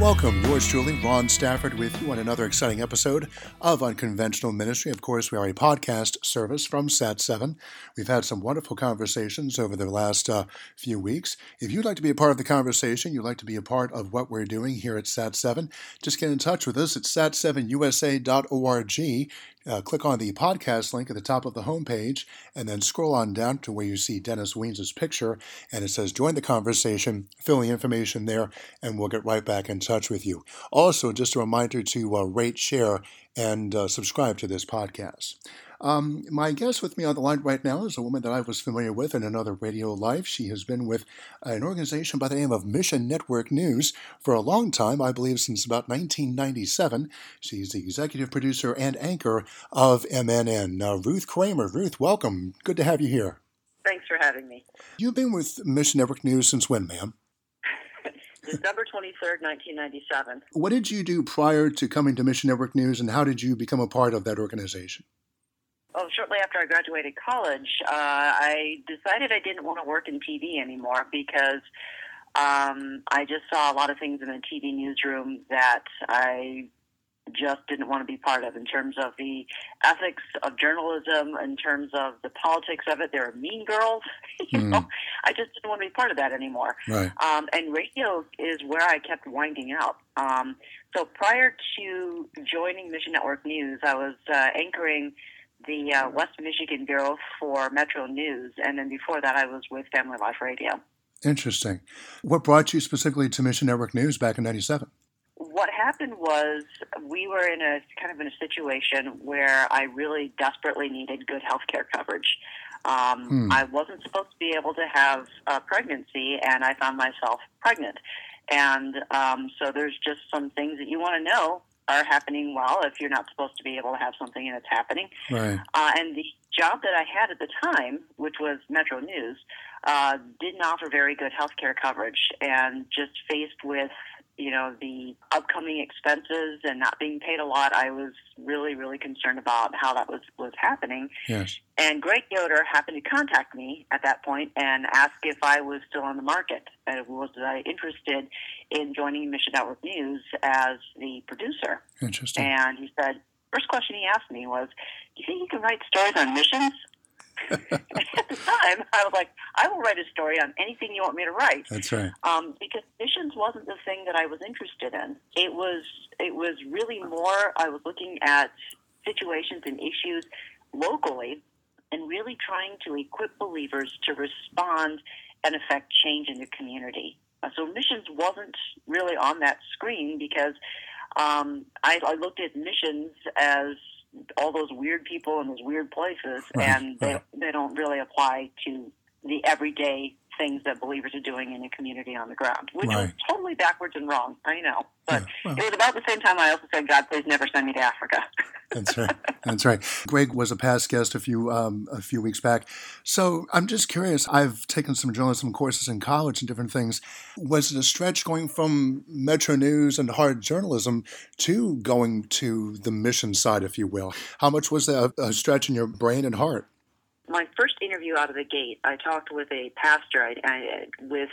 welcome. Yours truly, Ron Stafford, with you on another exciting episode of Unconventional Ministry. Of course, we are a podcast service from Sat7. We've had some wonderful conversations over the last uh, few weeks. If you'd like to be a part of the conversation, you'd like to be a part of what we're doing here at Sat7, just get in touch with us at sat7usa.org. Uh, click on the podcast link at the top of the homepage and then scroll on down to where you see Dennis Weens' picture and it says join the conversation. Fill the information there and we'll get right back in touch with you. Also, just a reminder to uh, rate, share, and uh, subscribe to this podcast. Um, my guest with me on the line right now is a woman that I was familiar with in another radio life. She has been with an organization by the name of Mission Network News for a long time, I believe since about 1997. She's the executive producer and anchor of MNN. Now, Ruth Kramer. Ruth, welcome. Good to have you here. Thanks for having me. You've been with Mission Network News since when, ma'am? December 23rd, 1997. What did you do prior to coming to Mission Network News, and how did you become a part of that organization? Well, shortly after I graduated college, uh, I decided I didn't want to work in TV anymore because um, I just saw a lot of things in the TV newsroom that I just didn't want to be part of in terms of the ethics of journalism, in terms of the politics of it. There are mean girls. you mm. know, I just didn't want to be part of that anymore. Right. Um, and radio is where I kept winding up. Um, so prior to joining Mission Network News, I was uh, anchoring the uh, West Michigan Bureau for Metro News, and then before that, I was with Family Life Radio. Interesting. What brought you specifically to Mission Network News back in '97? What happened was we were in a kind of in a situation where I really desperately needed good health care coverage. Um, hmm. I wasn't supposed to be able to have a pregnancy, and I found myself pregnant. And um, so there's just some things that you want to know are happening well if you're not supposed to be able to have something and it's happening. Right. Uh, and the job that I had at the time, which was Metro News, uh, didn't offer very good health care coverage and just faced with you know, the upcoming expenses and not being paid a lot, I was really, really concerned about how that was, was happening. Yes. And Greg Yoder happened to contact me at that point and ask if I was still on the market. And was I interested in joining Mission Network News as the producer? Interesting. And he said, first question he asked me was, Do you think you can write stories on missions? At the time, I was like, I will write a story on anything you want me to write. That's right. Um, because missions wasn't the thing that I was interested in. It was it was really more. I was looking at situations and issues locally, and really trying to equip believers to respond and affect change in the community. So missions wasn't really on that screen because um, I, I looked at missions as all those weird people in those weird places, right, and they right. they don't really apply to the everyday things that believers are doing in a community on the ground, which right. was totally backwards and wrong. I know, but yeah, well, it was about the same time I also said, "God, please never send me to Africa." that's right. That's right. Greg was a past guest a few um, a few weeks back. So I'm just curious. I've taken some journalism courses in college and different things. Was it a stretch going from Metro News and hard journalism to going to the mission side, if you will? How much was that a stretch in your brain and heart? my first interview out of the gate, I talked with a pastor I, I, with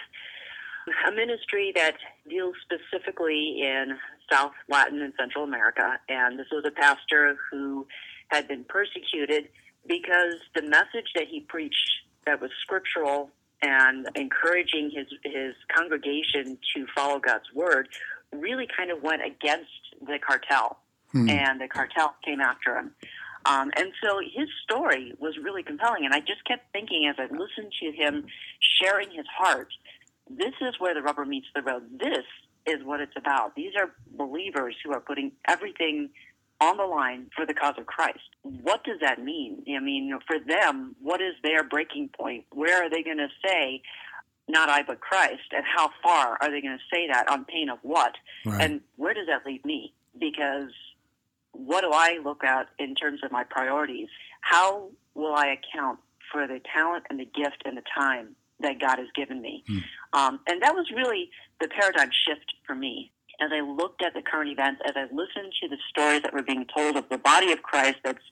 a ministry that deals specifically in South Latin and Central America. And this was a pastor who had been persecuted because the message that he preached that was scriptural and encouraging his, his congregation to follow God's word really kind of went against the cartel. Hmm. And the cartel came after him. Um, and so his story was really compelling. And I just kept thinking as I listened to him sharing his heart, this is where the rubber meets the road. This is what it's about. These are believers who are putting everything on the line for the cause of Christ. What does that mean? I mean, for them, what is their breaking point? Where are they going to say, not I, but Christ? And how far are they going to say that on pain of what? Right. And where does that leave me? Because what do I look at in terms of my priorities? How will I account for the talent and the gift and the time that God has given me? Mm. Um, and that was really the paradigm shift for me. As I looked at the current events, as I listened to the stories that were being told of the body of Christ that's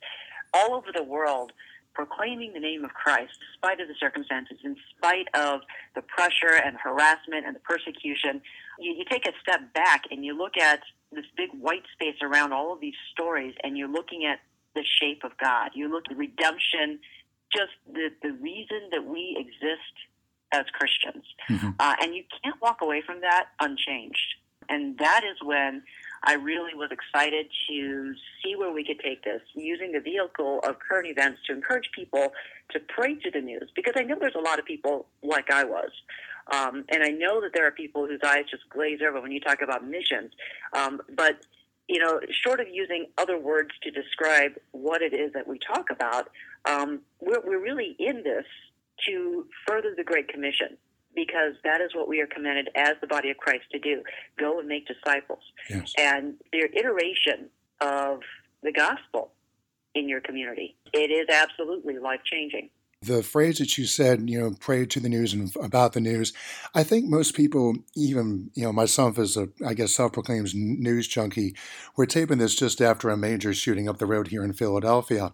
all over the world proclaiming the name of Christ, in spite of the circumstances, in spite of the pressure and harassment and the persecution, you, you take a step back and you look at this big white space around all of these stories, and you're looking at the shape of God. You look at redemption, just the, the reason that we exist as Christians. Mm-hmm. Uh, and you can't walk away from that unchanged. And that is when I really was excited to see where we could take this using the vehicle of current events to encourage people to pray to the news because I know there's a lot of people like I was. Um, and I know that there are people whose eyes just glaze over when you talk about missions. Um, but, you know, short of using other words to describe what it is that we talk about, um, we're, we're really in this to further the Great Commission because that is what we are commanded as the body of Christ to do go and make disciples. Yes. And their iteration of the gospel in your community, it is absolutely life changing the phrase that you said, you know, pray to the news and about the news, I think most people, even, you know, myself as a, I guess, self proclaimed news junkie, we're taping this just after a major shooting up the road here in Philadelphia.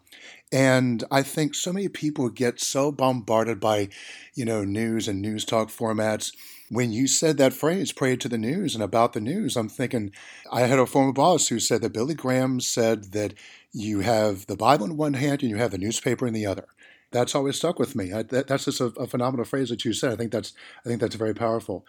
And I think so many people get so bombarded by, you know, news and news talk formats. When you said that phrase, pray to the news and about the news, I'm thinking, I had a former boss who said that Billy Graham said that you have the Bible in one hand and you have the newspaper in the other that's always stuck with me. I, that, that's just a, a, phenomenal phrase that you said. I think that's I think that's very powerful.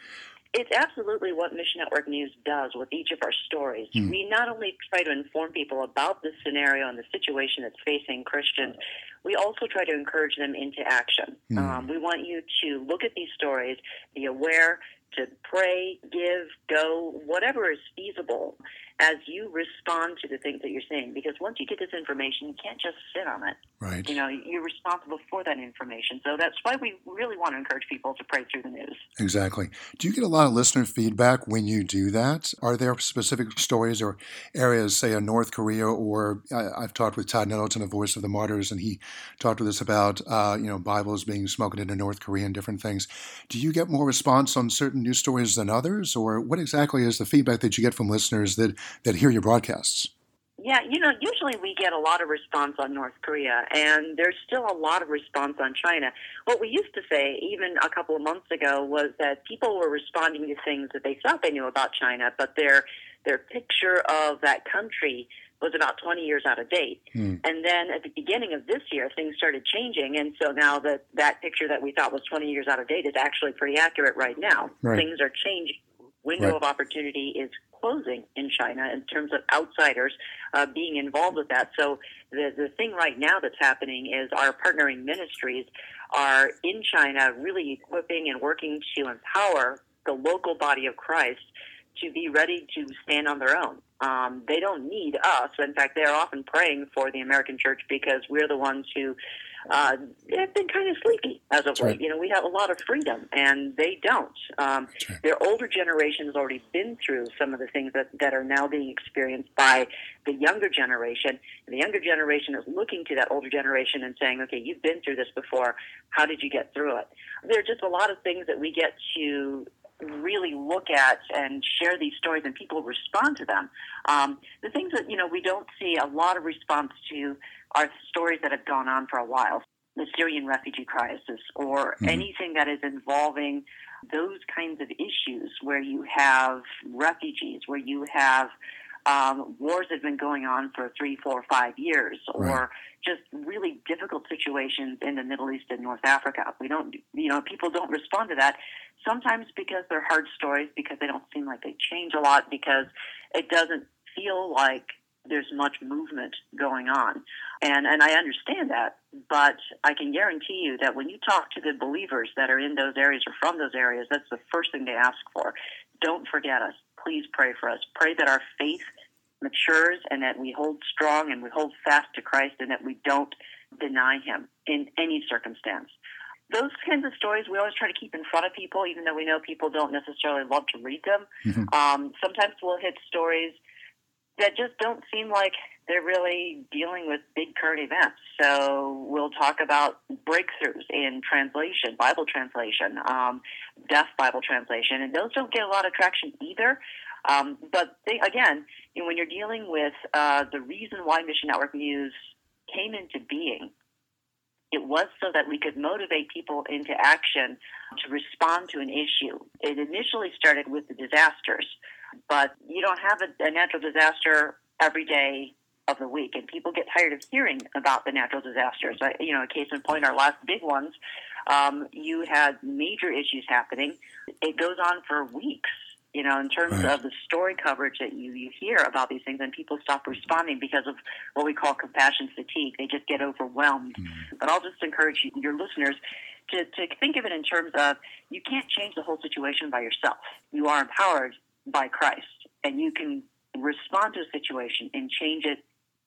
It's absolutely what Mission Network News does with each of our stories. Hmm. We not only try to inform people about the scenario and the situation that's facing Christians, we also try to encourage them into action. Hmm. Um, we want you to look at these stories, be aware, to pray, give, go, whatever is feasible as you respond to the things that you're seeing. Because once you get this information, you can't just sit on it. Right. You know, you're responsible for that information. So that's why we really want to encourage people to pray through the news. Exactly. Do you get a lot of listener feedback when you do that? Are there specific stories or areas, say in North Korea, or I, have talked with Todd Nettleton, the voice of the martyrs, and he talked with us about, uh, you know, Bibles being smuggled into North Korea and different things. Do you get more response on certain news stories than others, or what exactly is the feedback that you get from listeners that that hear your broadcasts? Yeah, you know, usually we get a lot of response on North Korea, and there's still a lot of response on China. What we used to say, even a couple of months ago, was that people were responding to things that they thought they knew about China, but their their picture of that country was about 20 years out of date. Hmm. And then at the beginning of this year, things started changing, and so now that that picture that we thought was 20 years out of date is actually pretty accurate right now. Right. Things are changing. Window right. of opportunity is closing in China in terms of outsiders uh, being involved with that. So the the thing right now that's happening is our partnering ministries are in China, really equipping and working to empower the local body of Christ to be ready to stand on their own. Um, they don't need us. In fact, they're often praying for the American church because we're the ones who uh, have been kind of sleepy as of late. Right. You know, we have a lot of freedom, and they don't. Um, right. Their older generation has already been through some of the things that, that are now being experienced by the younger generation. And the younger generation is looking to that older generation and saying, okay, you've been through this before. How did you get through it? There are just a lot of things that we get to really look at and share these stories and people respond to them. Um, the things that, you know, we don't see a lot of response to are stories that have gone on for a while. The Syrian refugee crisis or mm-hmm. anything that is involving those kinds of issues where you have refugees, where you have um, wars have been going on for three, four, five years, or right. just really difficult situations in the Middle East and North Africa. We don't, you know, people don't respond to that. Sometimes because they're hard stories, because they don't seem like they change a lot, because it doesn't feel like there's much movement going on. And, and I understand that, but I can guarantee you that when you talk to the believers that are in those areas or from those areas, that's the first thing they ask for. Don't forget us. Please pray for us. Pray that our faith matures and that we hold strong and we hold fast to Christ and that we don't deny him in any circumstance. Those kinds of stories we always try to keep in front of people, even though we know people don't necessarily love to read them. Mm-hmm. Um, sometimes we'll hit stories that just don't seem like they're really dealing with big current events. So we'll talk about breakthroughs in translation, Bible translation, um, deaf Bible translation, and those don't get a lot of traction either. Um, but they, again, you know, when you're dealing with uh, the reason why Mission Network News came into being, It was so that we could motivate people into action to respond to an issue. It initially started with the disasters, but you don't have a, a natural disaster every day of the week, and people get tired of hearing about the natural disasters. You know, a case in point, our last big ones, um, you had major issues happening. It goes on for weeks you know, in terms right. of the story coverage that you, you hear about these things, and people stop responding because of what we call compassion fatigue. They just get overwhelmed. Mm-hmm. But I'll just encourage you, your listeners to, to think of it in terms of you can't change the whole situation by yourself. You are empowered by Christ, and you can respond to a situation and change it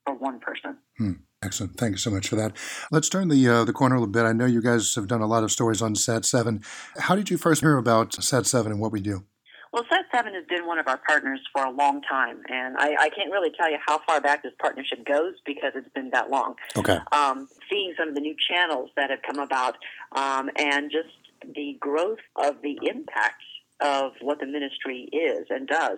for one person. Hmm. Excellent. Thank you so much for that. Let's turn the uh, the corner a little bit. I know you guys have done a lot of stories on Sat Seven. How did you first hear about Sat Seven and what we do? Well, Sat Seven has been one of our partners for a long time, and I, I, can't really tell you how far back this partnership goes because it's been that long. Okay. Um, seeing some of the new channels that have come about, um, and just the growth of the impact of what the ministry is and does.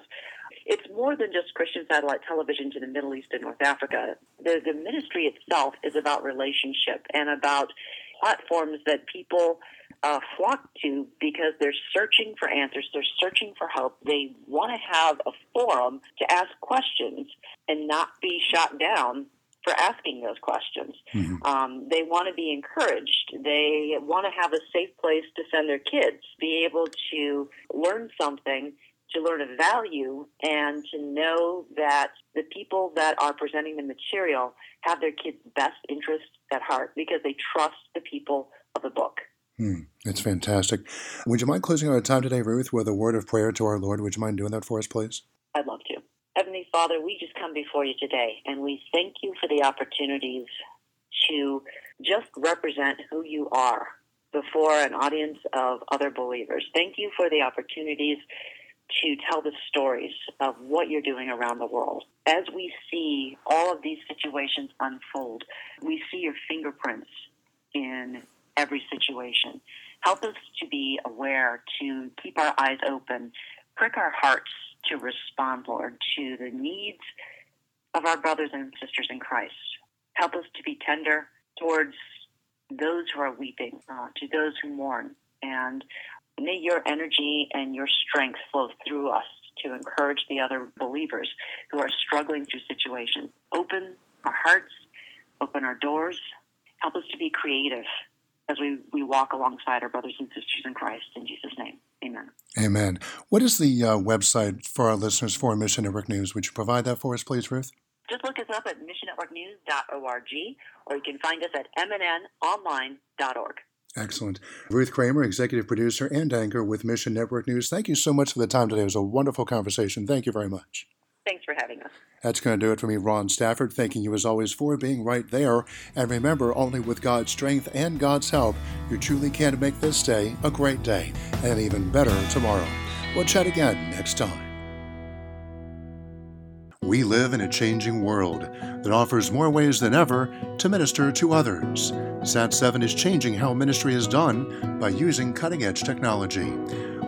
It's more than just Christian satellite television to the Middle East and North Africa. The, the ministry itself is about relationship and about platforms that people uh, flock to because they're searching for answers, they're searching for hope. They want to have a forum to ask questions and not be shot down for asking those questions. Mm-hmm. Um, they want to be encouraged. They want to have a safe place to send their kids, be able to learn something, to learn a value, and to know that the people that are presenting the material have their kids' best interest at heart because they trust the people of the book. Hmm, it's fantastic. Would you mind closing our time today, Ruth, with a word of prayer to our Lord? Would you mind doing that for us, please? I'd love to. Heavenly Father, we just come before you today, and we thank you for the opportunities to just represent who you are before an audience of other believers. Thank you for the opportunities to tell the stories of what you're doing around the world. As we see all of these situations unfold, we see your fingerprints in every situation. Help us to be aware, to keep our eyes open, prick our hearts to respond, Lord, to the needs of our brothers and sisters in Christ. Help us to be tender towards those who are weeping, uh, to those who mourn. And may your energy and your strength flow through us to encourage the other believers who are struggling through situations. Open our hearts, open our doors, help us to be creative as we, we walk alongside our brothers and sisters in Christ. In Jesus' name, amen. Amen. What is the uh, website for our listeners for Mission Network News? Would you provide that for us, please, Ruth? Just look us up at missionnetworknews.org or you can find us at mnnonline.org. Excellent. Ruth Kramer, executive producer and anchor with Mission Network News. Thank you so much for the time today. It was a wonderful conversation. Thank you very much. Thanks for having us. That's going to do it for me, Ron Stafford. Thanking you as always for being right there. And remember, only with God's strength and God's help, you truly can make this day a great day and even better tomorrow. We'll chat again next time. We live in a changing world that offers more ways than ever to minister to others. SAT7 is changing how ministry is done by using cutting edge technology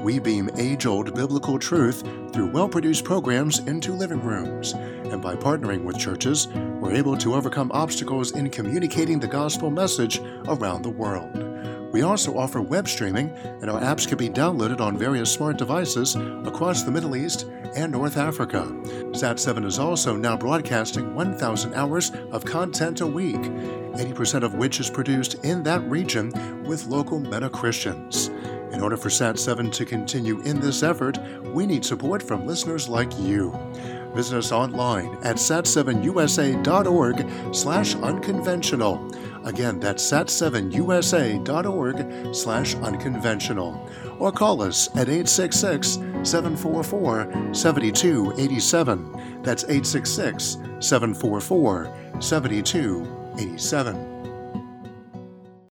we beam age old biblical truth through well produced programs into living rooms. And by partnering with churches, we're able to overcome obstacles in communicating the gospel message around the world. We also offer web streaming, and our apps can be downloaded on various smart devices across the Middle East and North Africa. SAT7 is also now broadcasting 1,000 hours of content a week, 80% of which is produced in that region with local MENA Christians. In order for SAT7 to continue in this effort, we need support from listeners like you. Visit us online at sat7usa.org slash unconventional. Again, that's sat7usa.org slash unconventional. Or call us at 866 744 7287. That's 866 744 7287.